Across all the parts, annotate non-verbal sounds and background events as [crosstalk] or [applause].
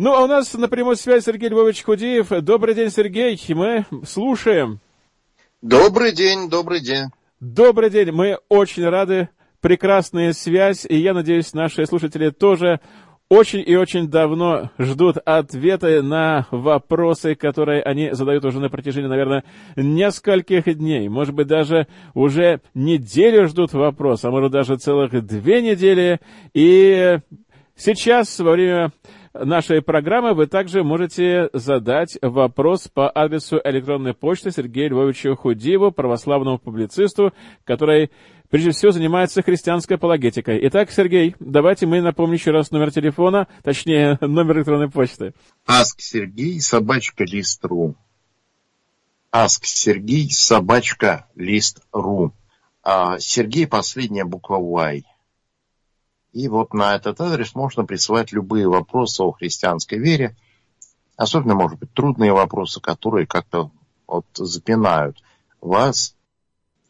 Ну, а у нас на прямой связи Сергей Львович Худиев. Добрый день, Сергей. Мы слушаем. Добрый день, добрый день. Добрый день. Мы очень рады. Прекрасная связь. И я надеюсь, наши слушатели тоже очень и очень давно ждут ответы на вопросы, которые они задают уже на протяжении, наверное, нескольких дней. Может быть, даже уже неделю ждут вопрос, а может даже целых две недели. И сейчас, во время нашей программы вы также можете задать вопрос по адресу электронной почты Сергею Львовичу Худиеву, православному публицисту, который прежде всего занимается христианской апологетикой. Итак, Сергей, давайте мы напомним еще раз номер телефона, точнее, [laughs] номер электронной почты. Аск Сергей, собачка лист.ру. Аск Сергей, собачка лист.ру. А, Сергей, последняя буква Y. И вот на этот адрес можно присылать любые вопросы о христианской вере, особенно, может быть, трудные вопросы, которые как-то вот запинают вас.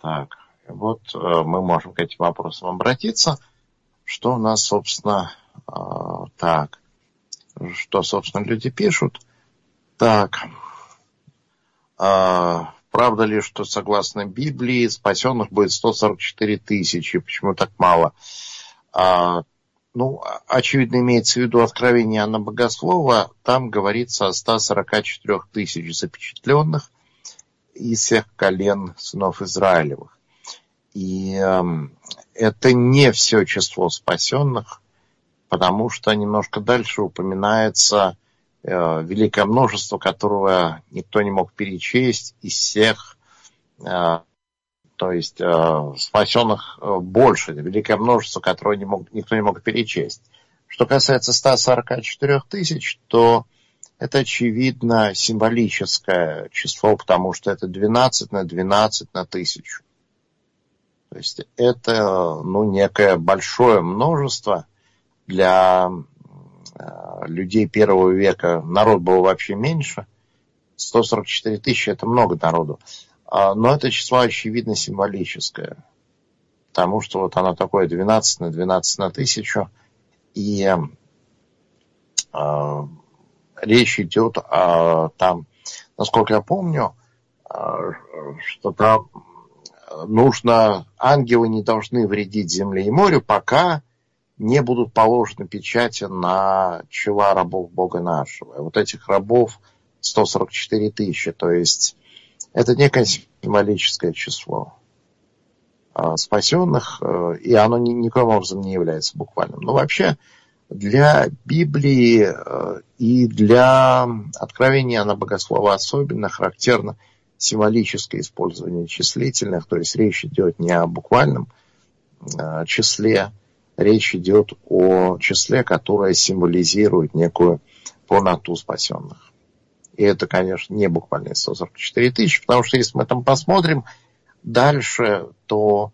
Так, вот э, мы можем к этим вопросам обратиться. Что у нас, собственно, э, так, что, собственно, люди пишут. Так, э, правда ли, что согласно Библии спасенных будет 144 тысячи? Почему так мало? А, ну, очевидно, имеется в виду откровение Анна Богослова. Там говорится о 144 тысяч запечатленных из всех колен сынов Израилевых. И э, это не все число спасенных, потому что немножко дальше упоминается э, великое множество, которого никто не мог перечесть из всех э, то есть э, спасенных э, больше, великое множество, которое не мог, никто не мог перечесть. Что касается 144 тысяч, то это, очевидно, символическое число, потому что это 12 на 12 на тысячу. То есть это ну, некое большое множество для э, людей первого века. Народ был вообще меньше. 144 тысячи – это много народу. А, но это число, очевидно, символическое. Потому что вот оно такое 12 на 12 на тысячу. И э, речь идет о там, насколько я помню, э, что там нужно, ангелы не должны вредить земле и морю, пока не будут положены печати на чела рабов Бога нашего. И вот этих рабов 144 тысячи, то есть это некое символическое число а, спасенных, э, и оно никаким образом не является буквальным. Но вообще для Библии э, и для откровения на богослова особенно характерно символическое использование числительных, то есть речь идет не о буквальном э, числе, речь идет о числе, которое символизирует некую полноту спасенных. И это, конечно, не буквально 144 тысячи, потому что если мы там посмотрим дальше, то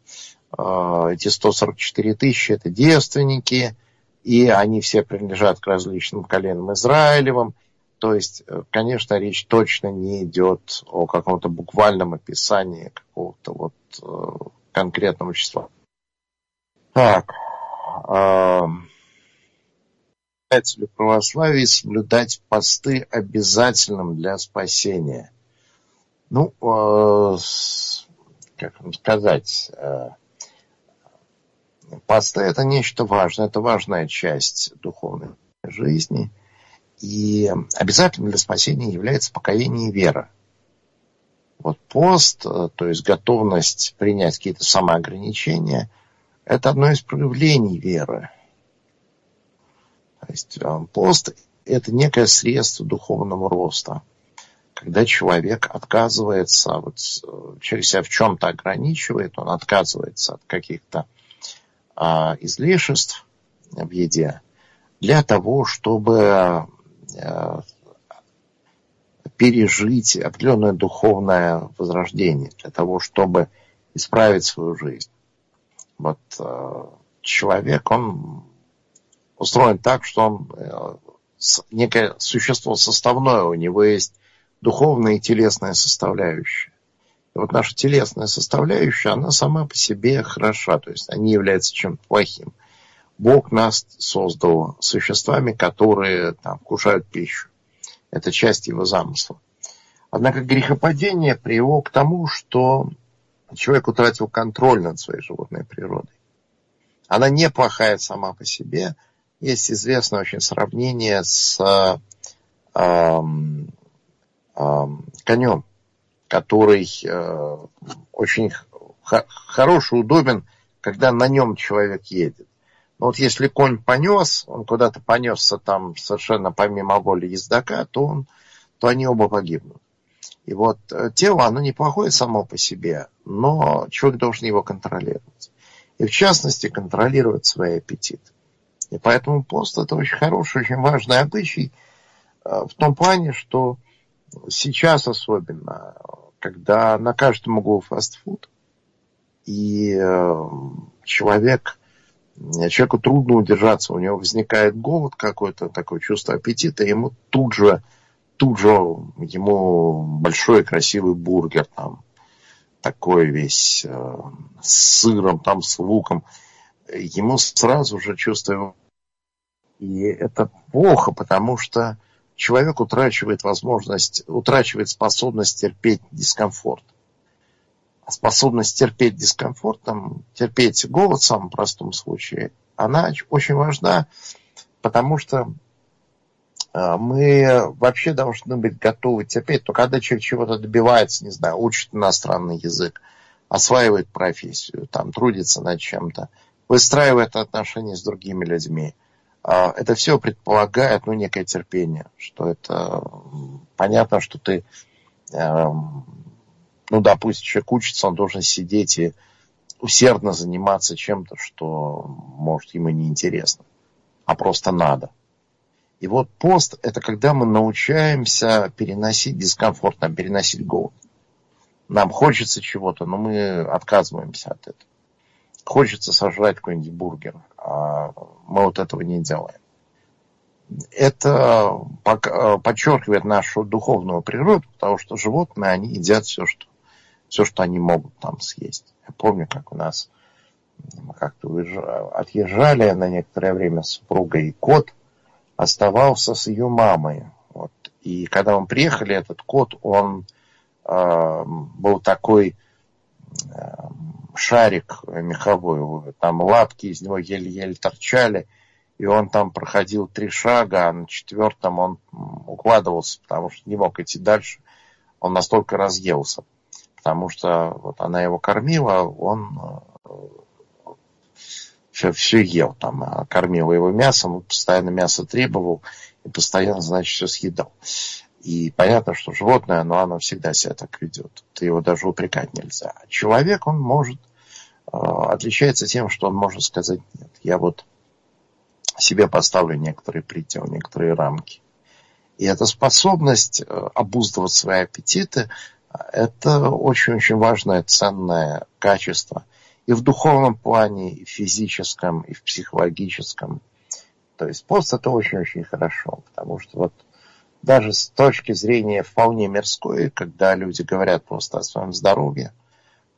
э, эти 144 тысячи это девственники, и они все принадлежат к различным коленам Израилевым. То есть, э, конечно, речь точно не идет о каком-то буквальном описании какого-то вот э, конкретного числа. Так. Э, является ли православие соблюдать посты обязательным для спасения? Ну, э, как вам сказать, э, посты это нечто важное, это важная часть духовной жизни. И обязательным для спасения является покаяние и вера. Вот пост, э, то есть готовность принять какие-то самоограничения, это одно из проявлений веры. То есть э, пост – это некое средство духовного роста. Когда человек отказывается, вот, э, через себя в чем-то ограничивает, он отказывается от каких-то а, излишеств в еде для того, чтобы а, пережить определенное духовное возрождение, для того, чтобы исправить свою жизнь. Вот а, человек, он устроен так, что он э, некое существо составное, у него есть духовная и телесная составляющая. И вот наша телесная составляющая, она сама по себе хороша, то есть она не является чем-то плохим. Бог нас создал существами, которые там, кушают пищу. Это часть его замысла. Однако грехопадение привело к тому, что человек утратил контроль над своей животной природой. Она неплохая сама по себе. Есть известное очень сравнение с э, э, конем, который э, очень хороший, удобен, когда на нем человек едет. Но вот если конь понес, он куда-то понесся там совершенно помимо воли ездока, то, он, то они оба погибнут. И вот э, тело, оно неплохое само по себе, но человек должен его контролировать. И в частности, контролировать свои аппетиты. И поэтому пост это очень хороший, очень важный обычай э, в том плане, что сейчас особенно, когда на каждом углу фастфуд, и э, человек, человеку трудно удержаться, у него возникает голод какой-то, такое чувство аппетита, ему тут же, тут же ему большой красивый бургер там, такой весь э, с сыром, там с луком, ему сразу же чувство и это плохо, потому что человек утрачивает возможность, утрачивает способность терпеть дискомфорт способность терпеть дискомфорт, там, терпеть голод в самом простом случае, она очень важна, потому что э, мы вообще должны быть готовы терпеть. То когда человек чего-то добивается, не знаю, учит иностранный язык, осваивает профессию, там, трудится над чем-то, выстраивает отношения с другими людьми, это все предполагает ну, некое терпение, что это понятно, что ты эм, ну да, пусть человек учится, он должен сидеть и усердно заниматься чем-то, что, может, ему не интересно, а просто надо. И вот пост – это когда мы научаемся переносить дискомфорт, нам переносить голод. Нам хочется чего-то, но мы отказываемся от этого. Хочется сожрать какой-нибудь бургер, а мы вот этого не делаем. Это подчеркивает нашу духовную природу, потому что животные, они едят все, что все, что они могут там съесть. Я помню, как у нас мы как-то отъезжали на некоторое время с супругой, и кот оставался с ее мамой. Вот. И когда мы приехали, этот кот, он э, был такой э, шарик меховой, там лапки из него еле-еле торчали, и он там проходил три шага, а на четвертом он укладывался, потому что не мог идти дальше. Он настолько разъелся потому что вот она его кормила, он все, э, все ел, там, а кормила его мясом, постоянно мясо требовал и постоянно, значит, все съедал. И понятно, что животное, но оно всегда себя так ведет. Ты его даже упрекать нельзя. А человек, он может, э, отличается тем, что он может сказать, нет, я вот себе поставлю некоторые пределы, некоторые рамки. И эта способность э, обуздывать свои аппетиты, это очень-очень важное, ценное качество. И в духовном плане, и в физическом, и в психологическом. То есть пост это очень-очень хорошо, потому что вот даже с точки зрения вполне мирской, когда люди говорят просто о своем здоровье,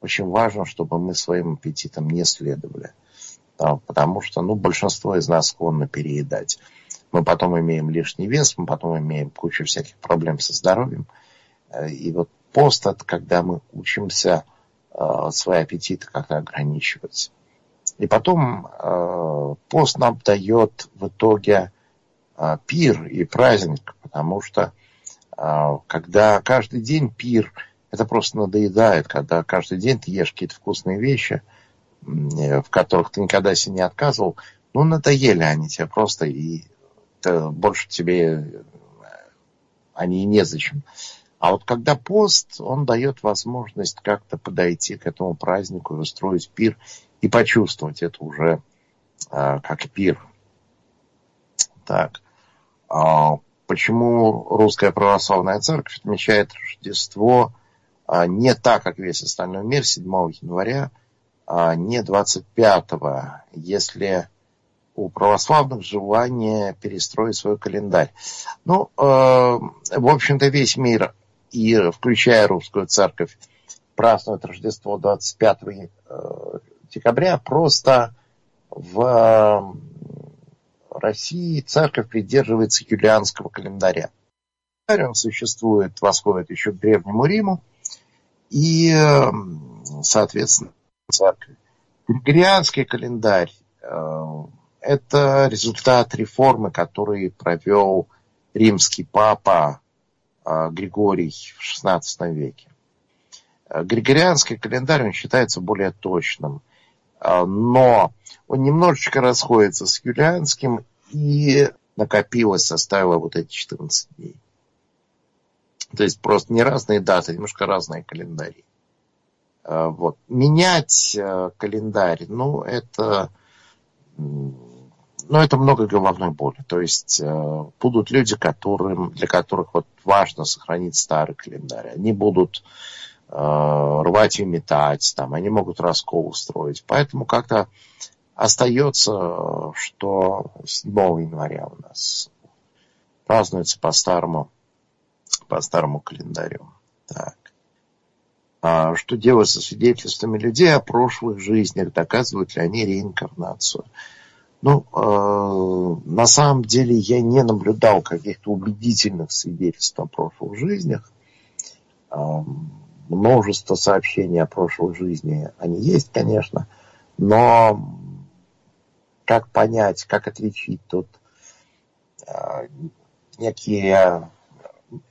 очень важно, чтобы мы своим аппетитом не следовали. Да, потому что ну, большинство из нас склонны переедать. Мы потом имеем лишний вес, мы потом имеем кучу всяких проблем со здоровьем. И вот пост – это когда мы учимся э, свои аппетиты как-то ограничивать. И потом э, пост нам дает в итоге э, пир и праздник, потому что э, когда каждый день пир, это просто надоедает, когда каждый день ты ешь какие-то вкусные вещи, э, в которых ты никогда себе не отказывал, ну, надоели они тебе просто, и больше тебе э, они незачем. А вот когда пост, он дает возможность как-то подойти к этому празднику и устроить пир и почувствовать это уже э, как пир. Так. А почему русская православная церковь отмечает Рождество а, не так, как весь остальной мир, 7 января, а не 25-го, если у православных желание перестроить свой календарь. Ну, э, в общем-то, весь мир и, включая русскую церковь, празднуют Рождество 25 э, декабря, просто в России церковь придерживается юлианского календаря. Он существует, восходит еще к Древнему Риму, и, соответственно, церковь. Григорианский календарь э, – это результат реформы, который провел римский папа э, Григорий в XVI веке. Э, Григорианский календарь, он считается более точным, но он немножечко расходится с юлианским и накопилось, составило вот эти 14 дней. То есть просто не разные даты, немножко разные календари. А, вот. Менять э, календарь, ну, это, ну, это много головной боли. То есть э, будут люди, которым, для которых вот важно сохранить старый календарь. Они будут э, рвать и метать, там, они могут раскол устроить. Поэтому как-то остается, что 7 января у нас празднуется по старому по старому календарю. Так. А что делать со свидетельствами людей о прошлых жизнях? Доказывают ли они реинкарнацию? Ну, э, на самом деле я не наблюдал каких-то убедительных свидетельств о прошлых жизнях. Э, множество сообщений о прошлой жизни, они есть, конечно, но как понять, как отличить тут э, некие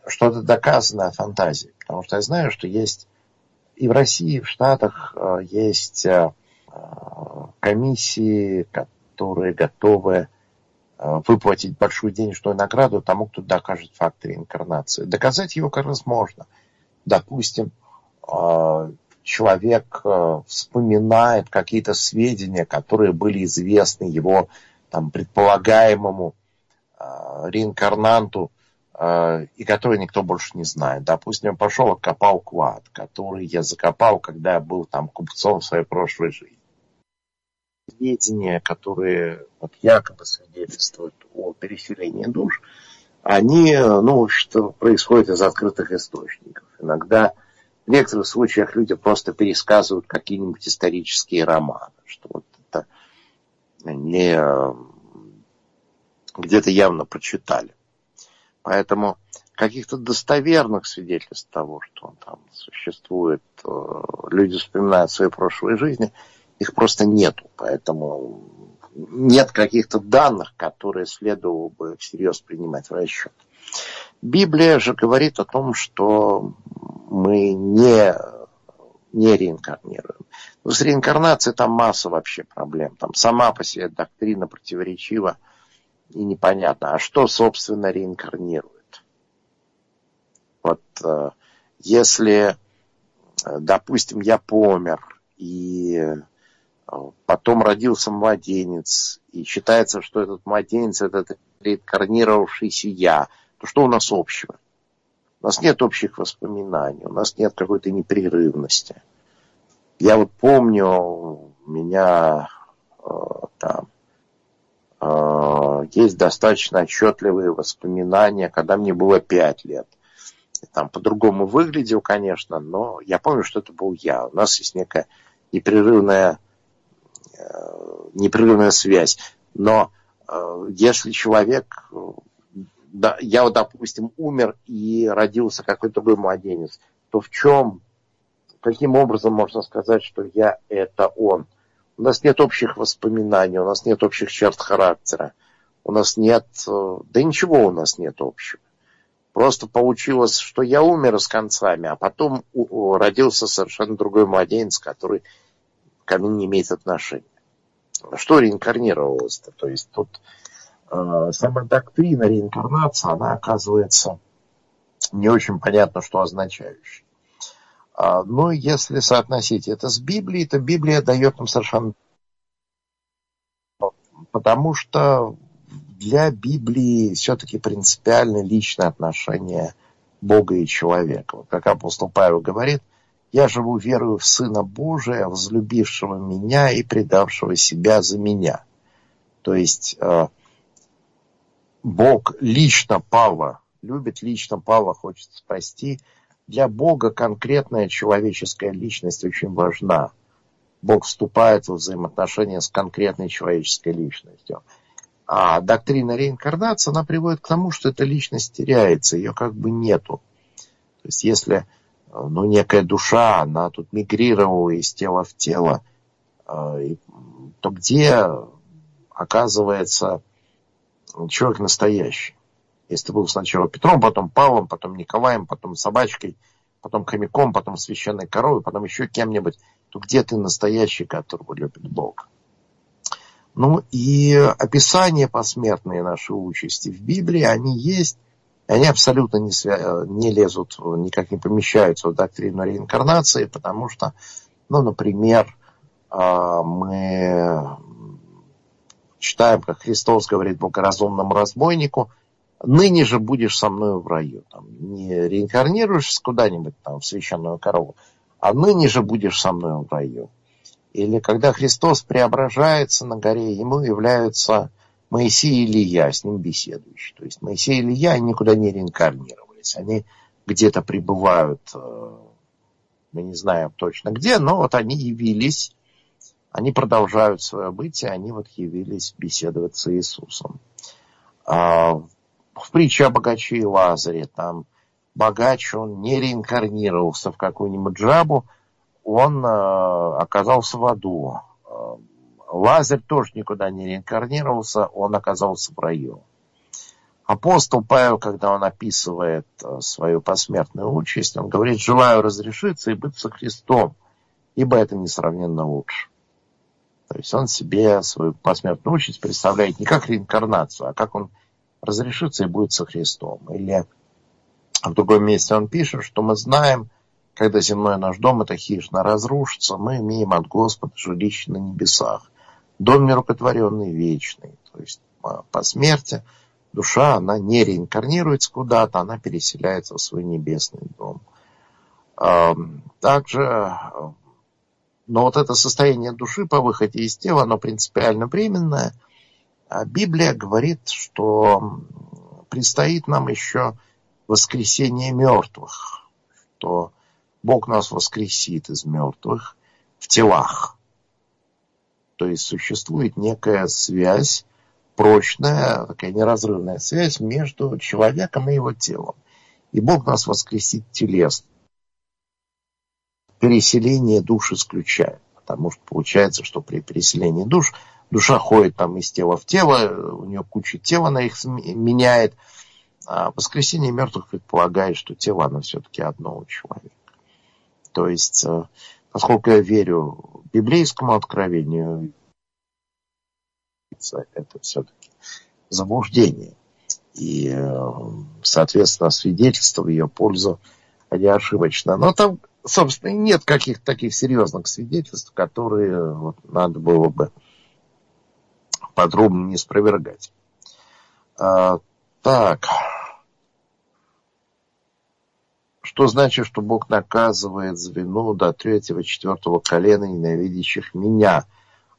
что-то доказанное фантазией. Потому что я знаю, что есть и в России, и в Штатах э, есть э, комиссии, которые готовы выплатить большую денежную награду тому, кто докажет факт реинкарнации. Доказать его как раз можно. Допустим, человек вспоминает какие-то сведения, которые были известны его там, предполагаемому реинкарнанту Э, и который никто больше не знает. Допустим, я пошел копал клад, который я закопал, когда я был там купцом в своей прошлой жизни. Сведения, которые вот, якобы свидетельствуют о переселении душ, они, ну, что происходит из открытых источников. Иногда в некоторых случаях люди просто пересказывают какие-нибудь исторические романы, что вот это не где-то явно прочитали. Поэтому каких-то достоверных свидетельств того, что он там существует, э, люди вспоминают свои прошлые жизни, их просто нету. Поэтому нет каких-то данных, которые следовало бы всерьез принимать в расчет. Библия же говорит о том, что мы не, не реинкарнируем. Но с реинкарнацией там масса вообще проблем. Там сама по себе доктрина противоречива и непонятно, а что, собственно, реинкарнирует. Вот э, если, э, допустим, я помер, и э, потом родился младенец, и считается, что этот младенец это реинкарнировавшийся я, что у нас общего? У нас нет общих воспоминаний, у нас нет какой-то непрерывности. Я вот помню, меня там есть достаточно отчетливые воспоминания, когда мне было пять лет. Там по-другому выглядел, конечно, но я помню, что это был я. У нас есть некая непрерывная, э, непрерывная связь. Но э, если человек, да, я вот, допустим, умер и родился какой-то другой младенец, то в чем, каким образом можно сказать, что я это он? У нас нет общих воспоминаний, у нас нет общих черт характера у нас нет, э, да ничего у нас нет общего. Просто получилось, что я умер с концами, а потом родился совершенно другой младенец, который ко мне не имеет отношения. Что реинкарнировалось-то? То есть тут сама доктрина реинкарнации, она оказывается не очень понятно, что означающей. А, но если соотносить это с Библией, то Библия дает нам совершенно... Потому что для Библии все-таки принципиально личное отношение Бога и человека. Как апостол Павел говорит, я живу верою в Сына Божия, возлюбившего меня и предавшего себя за меня. То есть э, Бог лично Павла любит, лично Павла хочет спасти. Для Бога конкретная человеческая личность очень важна. Бог вступает в взаимоотношения с конкретной человеческой личностью. А доктрина реинкарнации, она приводит к тому, что эта личность теряется, ее как бы нету. То есть если ну, некая душа, она тут мигрировала из тела в тело, э, то где оказывается человек настоящий? Если ты был сначала Петром, потом Павлом, потом Николаем, потом собачкой, потом хомяком, потом священной коровой, потом еще кем-нибудь, то где ты настоящий, которого любит Бог? Ну и описания посмертные нашей участи в Библии, они есть, они абсолютно не, свя... не лезут, никак не помещаются в доктрину реинкарнации, потому что, ну, например, а, мы читаем, как Христос говорит богоразумному разбойнику, ныне же будешь со мной в раю. Там, не реинкарнируешься куда-нибудь там в священную корову, а ныне же будешь со мной в раю. Или когда Христос преображается на горе, ему являются Моисей и Илья, с ним беседующий. То есть Моисей и Илья никуда не реинкарнировались. Они где-то пребывают, э, мы не знаем точно где, но вот они явились, они продолжают свое бытие, они вот явились беседовать с Иисусом. А в притче о богаче и Лазаре, там богач, он не реинкарнировался в какую-нибудь жабу, он э, оказался в аду. Э, Лазарь тоже никуда не реинкарнировался, он оказался в раю. Апостол Павел, когда он описывает свою посмертную участь, он говорит, желаю разрешиться и быть со Христом, ибо это несравненно лучше. То есть он себе свою посмертную участь представляет не как реинкарнацию, а как он разрешится и будет со Христом. Или в другом месте он пишет, что мы знаем, когда земной наш дом, это хищно, разрушится, мы имеем от Господа жилище на небесах дом нерукотворенный, вечный. То есть а, по смерти душа, она не реинкарнируется куда-то, она переселяется в свой небесный дом. Также, но вот это состояние души по выходе из тела, оно принципиально временное. А Библия говорит, что предстоит нам еще воскресение мертвых, что Бог нас воскресит из мертвых в телах. То есть существует некая связь, прочная, такая неразрывная связь между человеком и его телом. И Бог нас воскресит телесно. Переселение душ исключает. Потому что получается, что при переселении душ душа ходит там из тела в тело, у нее куча тела на их меняет. А воскресение мертвых предполагает, что тело, оно все-таки одно у человека. То есть, э, поскольку я верю библейскому откровению это все-таки заблуждение. И, э, соответственно, свидетельство в ее пользу, они ошибочно. Но там, собственно, нет каких-то таких серьезных свидетельств, которые вот, надо было бы подробно не спровергать. А, так. Что значит, что Бог наказывает звено до третьего, четвертого колена ненавидящих меня?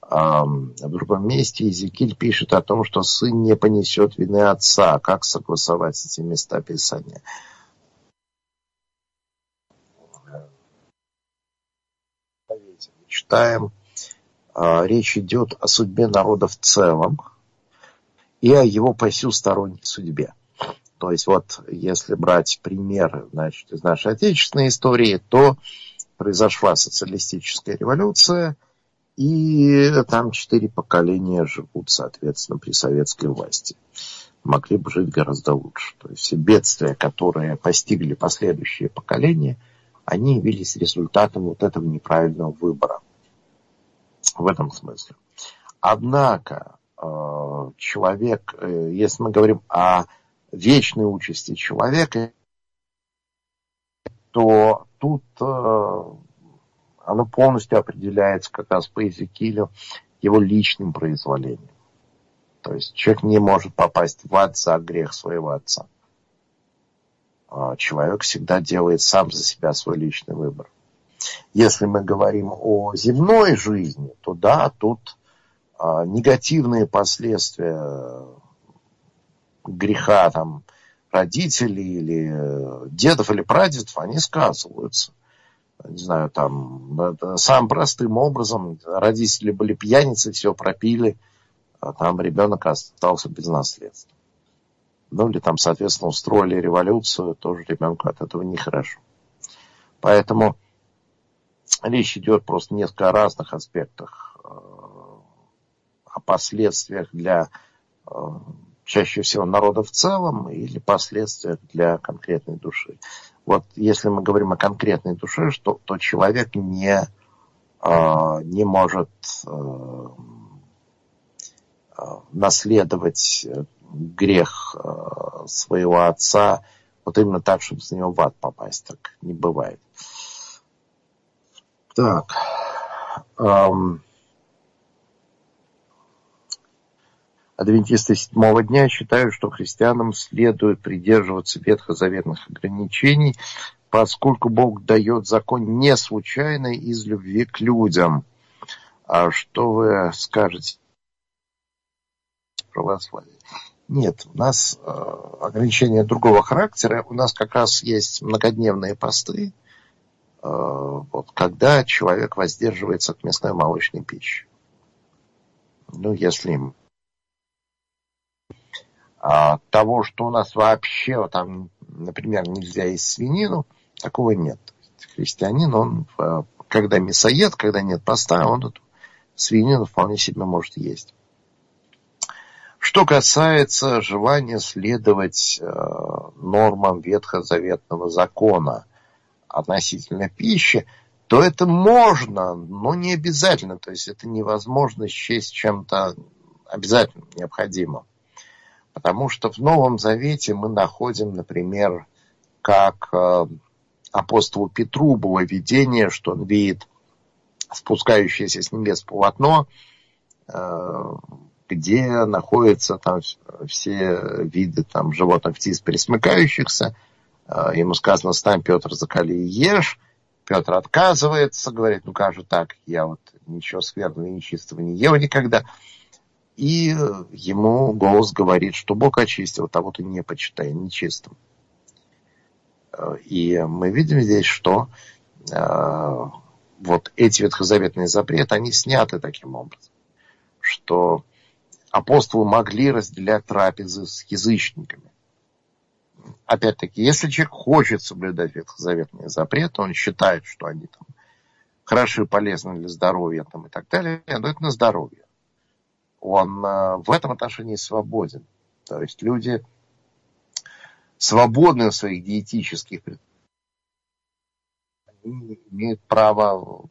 В другом месте Иезекииль пишет о том, что сын не понесет вины отца. Как согласовать эти места Писания? Читаем, а, речь идет о судьбе народа в целом и о его посюсторонней судьбе. То есть вот если брать пример значит, из нашей отечественной истории, то произошла социалистическая революция, и там четыре поколения живут, соответственно, при советской власти. Могли бы жить гораздо лучше. То есть все бедствия, которые постигли последующие поколения, они явились результатом вот этого неправильного выбора. В этом смысле. Однако э, человек, э, если мы говорим о вечной участи человека, то тут э, оно полностью определяется как раз по Иезекиилю его личным произволением. То есть человек не может попасть в ад за грех своего отца. А человек всегда делает сам за себя свой личный выбор. Если мы говорим о земной жизни, то да, тут а, негативные последствия греха там, родителей или э, дедов или прадедов, они сказываются. не знаю, там, самым простым образом, родители были пьяницы, все пропили, а там ребенок остался без наследства. Ну, или там, соответственно, устроили революцию, тоже ребенку от этого нехорошо. Поэтому речь идет просто несколько разных аспектах э, о последствиях для э, чаще всего народа в целом или последствиях для конкретной души. Вот если мы говорим о конкретной душе, что, то человек не, э, не может наследовать грех своего отца вот именно так, чтобы за него в ад попасть. Так не бывает. Так. Эм, адвентисты седьмого дня считают, что христианам следует придерживаться ветхозаветных ограничений, поскольку Бог дает закон не случайно из любви к людям. А что вы скажете православие? Нет, у нас э, ограничения другого характера. У нас как раз есть многодневные посты, вот, когда человек воздерживается от мясной молочной пищи. Ну, если а, того, что у нас вообще там, например, нельзя есть свинину, такого нет. Христианин, он, э, когда мясоед, когда нет поста, он эту свинину вполне себе может есть. Что касается желания следовать э, нормам ветхозаветного закона – относительно пищи, то это можно, но не обязательно. То есть это невозможно счесть чем-то обязательно необходимым. Потому что в Новом Завете мы находим, например, как э, апостолу Петру было видение, что он видит спускающееся с небес полотно, э, где находятся там все виды там, животных птиц пересмыкающихся, ему сказано, стань, Петр, закали и ешь. Петр отказывается, говорит, ну как же так, я вот ничего скверного и нечистого не ел никогда. И ему голос говорит, что Бог очистил того, ты не почитай нечистым. Э, и мы видим здесь, что э, вот эти ветхозаветные запреты, они сняты таким образом, что апостолы могли разделять трапезы с язычниками опять-таки, если человек хочет соблюдать ветхозаветные запреты, он считает, что они там хороши, полезны для здоровья там, и так далее, но это на здоровье. Он э, в этом отношении свободен. То есть люди свободны в своих диетических они имеют право,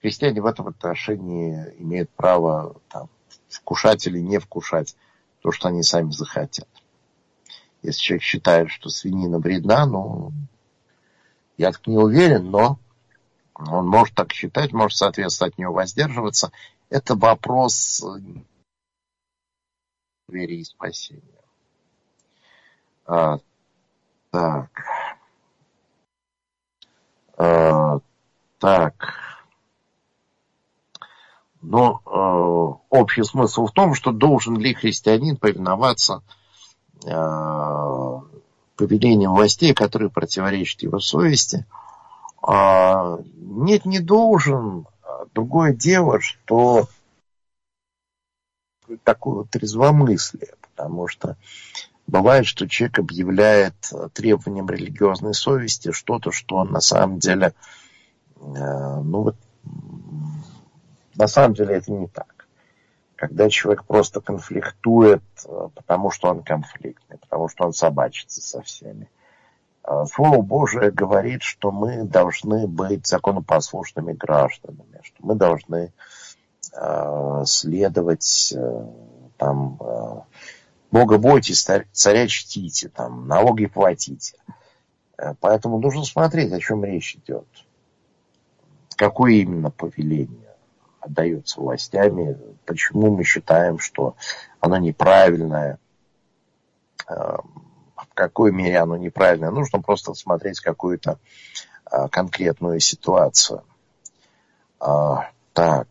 христиане в этом отношении имеют право там, вкушать или не вкушать то, что они сами захотят. Если человек считает, что свинина вредна, ну, я так не уверен, но он может так считать, может, соответственно, от нее воздерживаться. Это вопрос э, веры и спасения. А, так. А, так. Но э, общий смысл в том, что должен ли христианин повиноваться Э, повелением властей, которые противоречат его совести. А, нет, не должен. Другое дело, что такое трезвомыслие, потому что бывает, что человек объявляет требованием религиозной совести что-то, что он на самом деле, э, ну вот, на самом деле это не так когда человек просто конфликтует, э, потому что он конфликтный, потому что он собачится со всеми. Э, Слово Божие говорит, что мы должны быть законопослушными гражданами, что мы должны э, следовать там, Бога бойтесь, царя чтите, там, налоги платите. Поэтому нужно смотреть, о чем речь идет. Какое именно повеление отдается властями, почему мы считаем, что оно неправильное, э, в какой мере оно неправильное. Нужно просто смотреть какую-то э, конкретную ситуацию. А, так.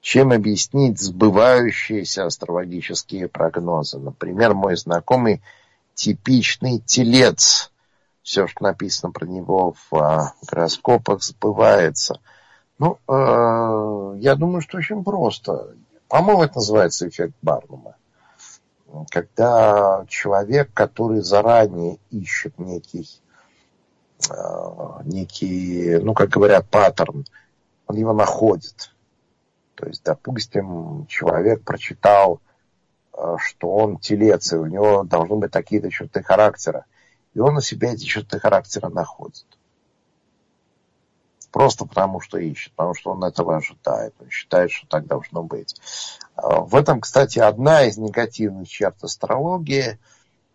Чем объяснить сбывающиеся астрологические прогнозы? Например, мой знакомый типичный телец. Все, что написано про него в а, гороскопах, сбывается. Ну, э, я думаю, что очень просто. По-моему, это называется эффект Барнума. Когда человек, который заранее ищет некий, э, некий, ну, как говорят, паттерн, он его находит. То есть, допустим, человек прочитал что он телец, и у него должны быть такие-то черты характера. И он у себя эти черты характера находит. Просто потому, что ищет, потому что он этого ожидает, он считает, что так должно быть. Э, в этом, кстати, одна из негативных черт астрологии,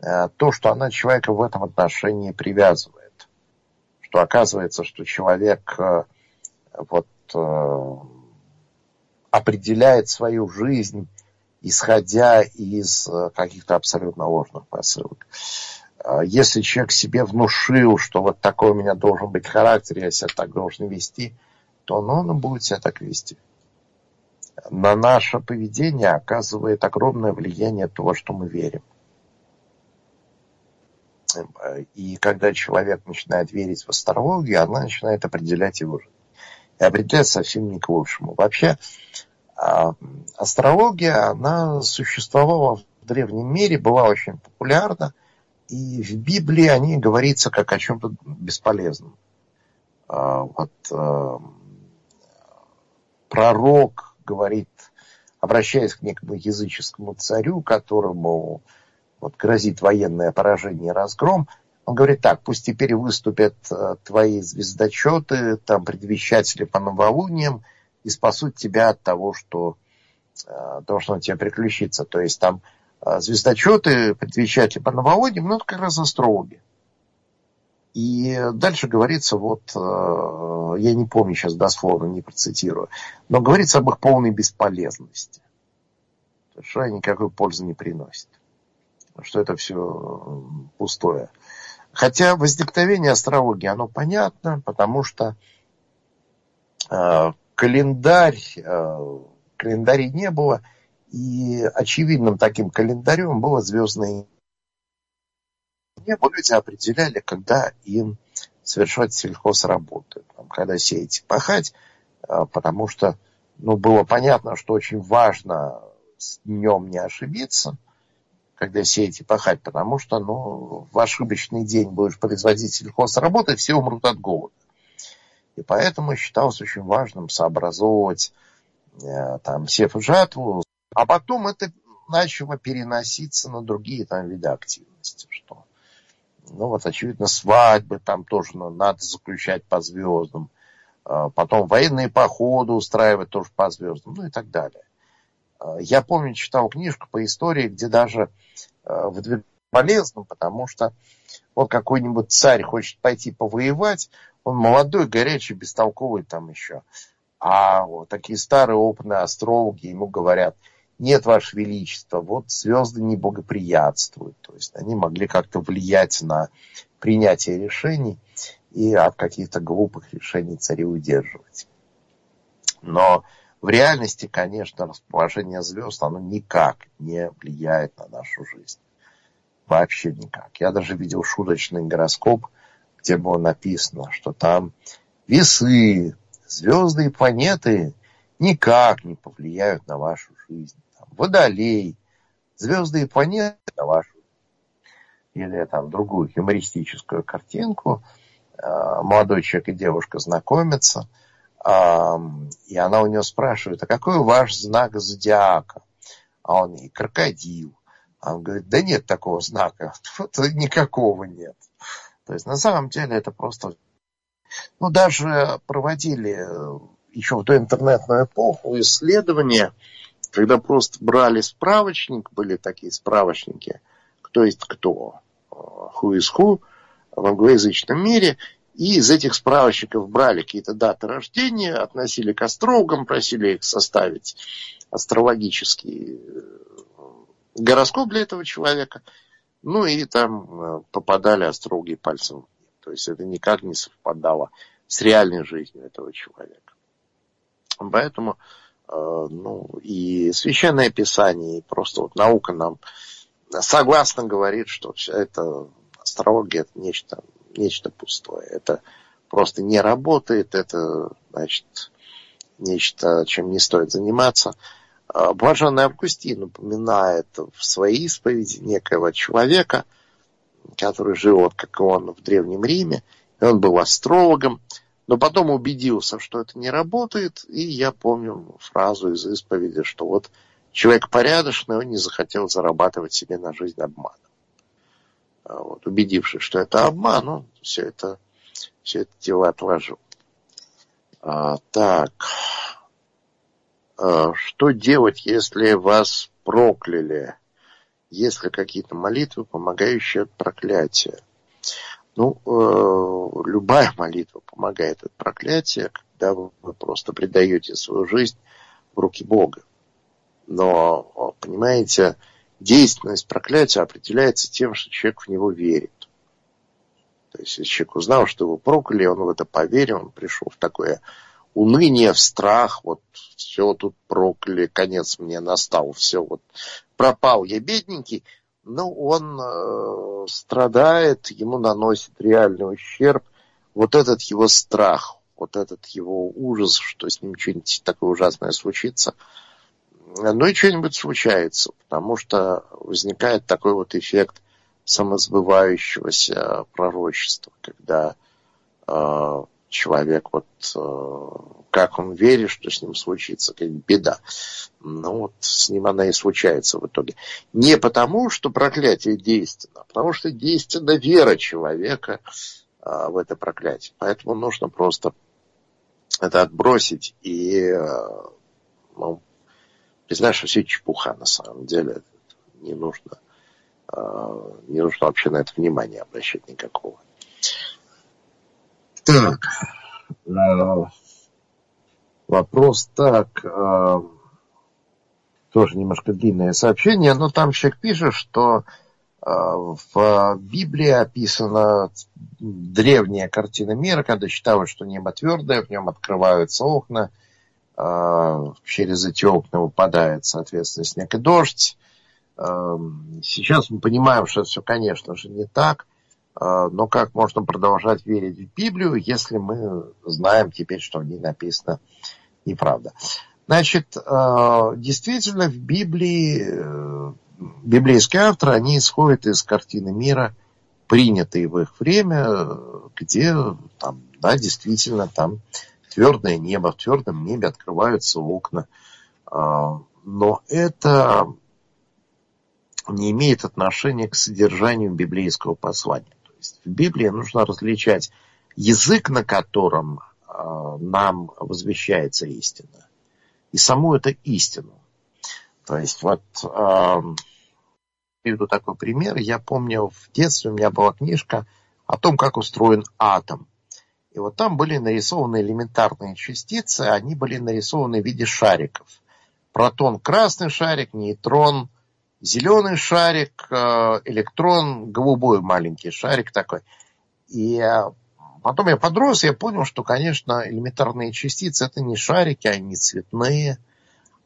э, то, что она человека в этом отношении привязывает. Что оказывается, что человек вот, определяет свою жизнь исходя из э, каких-то абсолютно ложных посылок. А если человек себе внушил, что вот такой у меня должен быть характер, я себя так должен вести, то ну, он будет себя так вести. На наше поведение оказывает огромное влияние то, что мы верим. И когда человек начинает верить в астрологию, она начинает определять его жизнь. И определять совсем не к лучшему. Вообще, а астрология, она существовала в древнем мире, была очень популярна, и в Библии о ней говорится как о чем-то бесполезном. А, вот э, пророк говорит, обращаясь к некому языческому царю, которому вот грозит военное поражение и разгром, он говорит так, пусть теперь выступят э, твои звездочеты, там предвещатели по новолуниям, и спасут тебя от того, что, э, того, что на тебя приключится. То есть там звездочеты, предвещатели по новогодним, ну, это как раз астрологи. И дальше говорится, вот, э, я не помню сейчас дословно, не процитирую, но говорится об их полной бесполезности. Что они никакой пользы не приносят. Что это все пустое. Хотя возникновение астрологии, оно понятно, потому что календарь, э, календарей не было, и очевидным таким календарем было звездное небо. Люди определяли, когда им совершать сельхозработы, когда сеять и пахать, э, потому что ну, было понятно, что очень важно с днем не ошибиться, когда сеять и пахать, потому что ну, в ошибочный день будешь производить сельхозработы, все умрут от голода. И поэтому считалось очень важным сообразовывать э, там сев и жатву. А потом это начало переноситься на другие там виды активности. Что, ну вот, очевидно, свадьбы там тоже надо заключать по звездам. Э, потом военные походы устраивать тоже по звездам, ну и так далее. Э, я помню, читал книжку по истории, где даже в полезно, потому что вот какой-нибудь царь хочет пойти повоевать, он молодой, горячий, бестолковый там еще. А вот такие старые опытные астрологи ему говорят, нет, Ваше Величество, вот звезды не богоприятствуют. То есть они могли как-то влиять на принятие решений и от каких-то глупых решений царей удерживать. Но в реальности, конечно, расположение звезд, оно никак не влияет на нашу жизнь. Вообще никак. Я даже видел шуточный гороскоп – где было написано, что там весы, звезды и планеты никак не повлияют на вашу жизнь. Водолей, звезды и планеты вашу. Или там другую юмористическую картинку. А, молодой человек и девушка знакомятся, а, и она у него спрашивает, а какой ваш знак зодиака? А он ей, крокодил. А он говорит, да нет такого знака, [laughs] вот никакого нет. То есть на самом деле это просто... Ну, даже проводили э, еще в доинтернетную эпоху исследования, когда просто брали справочник, были такие справочники, кто есть кто, э, who is who в англоязычном мире, и из этих справочников брали какие-то даты рождения, относили к астрологам, просили их составить астрологический э, гороскоп для этого человека – ну и там э, попадали остроги пальцем. То есть это никак не совпадало с реальной жизнью этого человека. Поэтому ну, и священное писание, и просто вот наука нам согласно говорит, что вся эта астрология это нечто, нечто пустое. Это просто не работает, это, значит, нечто, чем не стоит заниматься. А, Блаженный Августин упоминает в своей исповеди некоего человека, который жил, вот как он, в Древнем Риме, и он был астрологом, но потом убедился, что это не работает, и я помню фразу из исповеди, что вот человек порядочный, он не захотел зарабатывать себе на жизнь обманом. А вот, убедившись, что это обман, он все это, все это дело отложил. А, так, а, что делать, если вас прокляли? Есть ли какие-то молитвы, помогающие от проклятия? Ну, э, любая молитва помогает от проклятия, когда вы просто предаете свою жизнь в руки Бога. Но, понимаете, действенность проклятия определяется тем, что человек в него верит. То есть, если человек узнал, что его прокляли, он в это поверил, он пришел в такое уныние, в страх, вот все тут прокляли, конец мне настал, все вот пропал я бедненький, но он э, страдает, ему наносит реальный ущерб, вот этот его страх, вот этот его ужас, что с ним что-нибудь такое ужасное случится, ну и что-нибудь случается, потому что возникает такой вот эффект самосбывающегося пророчества, когда э, человек, вот э, как он верит, что с ним случится, как беда. Ну вот с ним она и случается в итоге. Не потому, что проклятие действенно, а потому что действенна вера человека э, в это проклятие. Поэтому нужно просто это отбросить и э, ну, признать, что все чепуха на самом деле. Не нужно, не нужно вообще на это внимание обращать никакого. Так. Э, вопрос так. Э, тоже немножко длинное сообщение, но там человек пишет, что э, в Библии описана древняя картина мира, когда считалось, что небо твердое, в нем открываются окна, через эти окна выпадает, соответственно, снег и дождь. Сейчас мы понимаем, что все, конечно же, не так. А, но как можно продолжать верить в Библию, если мы знаем теперь, что в ней написано неправда? Значит, а, действительно, в Библии э, библейские авторы, они исходят из картины мира, принятой в их время, где там, да, действительно, там твердое небо, в твердом небе открываются окна. А, но это не имеет отношения к содержанию библейского послания есть в Библии нужно различать язык, на котором э, нам возвещается истина, и саму эту истину. То есть вот э, приведу такой пример. Я помню, в детстве у меня была книжка о том, как устроен атом. И вот там были нарисованы элементарные частицы, они были нарисованы в виде шариков. Протон – красный шарик, нейтрон – зеленый шарик, э, электрон, голубой маленький шарик такой. И э, потом я подрос, я понял, что, конечно, элементарные частицы это не шарики, они цветные.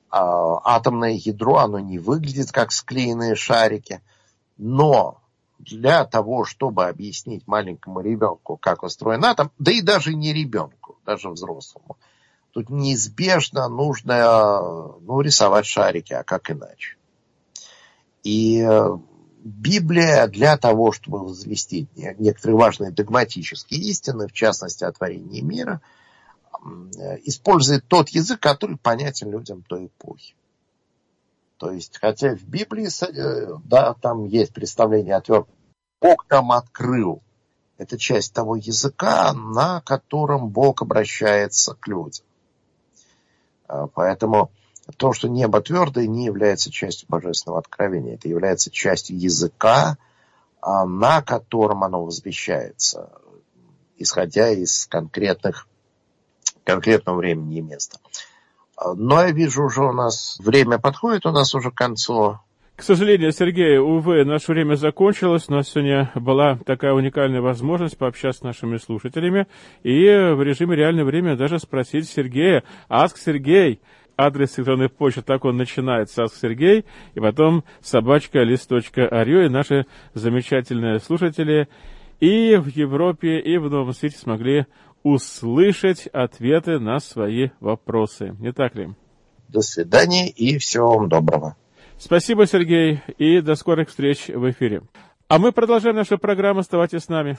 А, атомное ядро, оно не выглядит как склеенные шарики. Но для того, чтобы объяснить маленькому ребенку, как устроен атом, да и даже не ребенку, даже взрослому, тут неизбежно нужно ну, рисовать шарики, а как иначе. И э, Библия для того, чтобы возвестить некоторые важные догматические истины, в частности о творении мира, э, использует тот язык, который понятен людям той эпохи. То есть, хотя в Библии, э, да, там есть представление о твердом, Бог там открыл. Это часть того языка, на котором Бог обращается к людям. Поэтому то, что небо твердое, не является частью божественного откровения. Это является частью языка, а, на котором оно возвещается, исходя из конкретных, конкретного времени и места. Но я вижу уже у нас время подходит, у нас уже к концу к сожалению, Сергей, увы, наше время закончилось. У нас сегодня была такая уникальная возможность пообщаться с нашими слушателями и в режиме реального времени даже спросить Сергея, Аск Сергей, адрес электронной почты, так он начинается, Аск Сергей, и потом собачка лист.орю, и наши замечательные слушатели и в Европе, и в Новом Свете смогли услышать ответы на свои вопросы. Не так ли? До свидания и всего вам доброго. Спасибо, Сергей, и до скорых встреч в эфире. А мы продолжаем нашу программу. Оставайтесь с нами.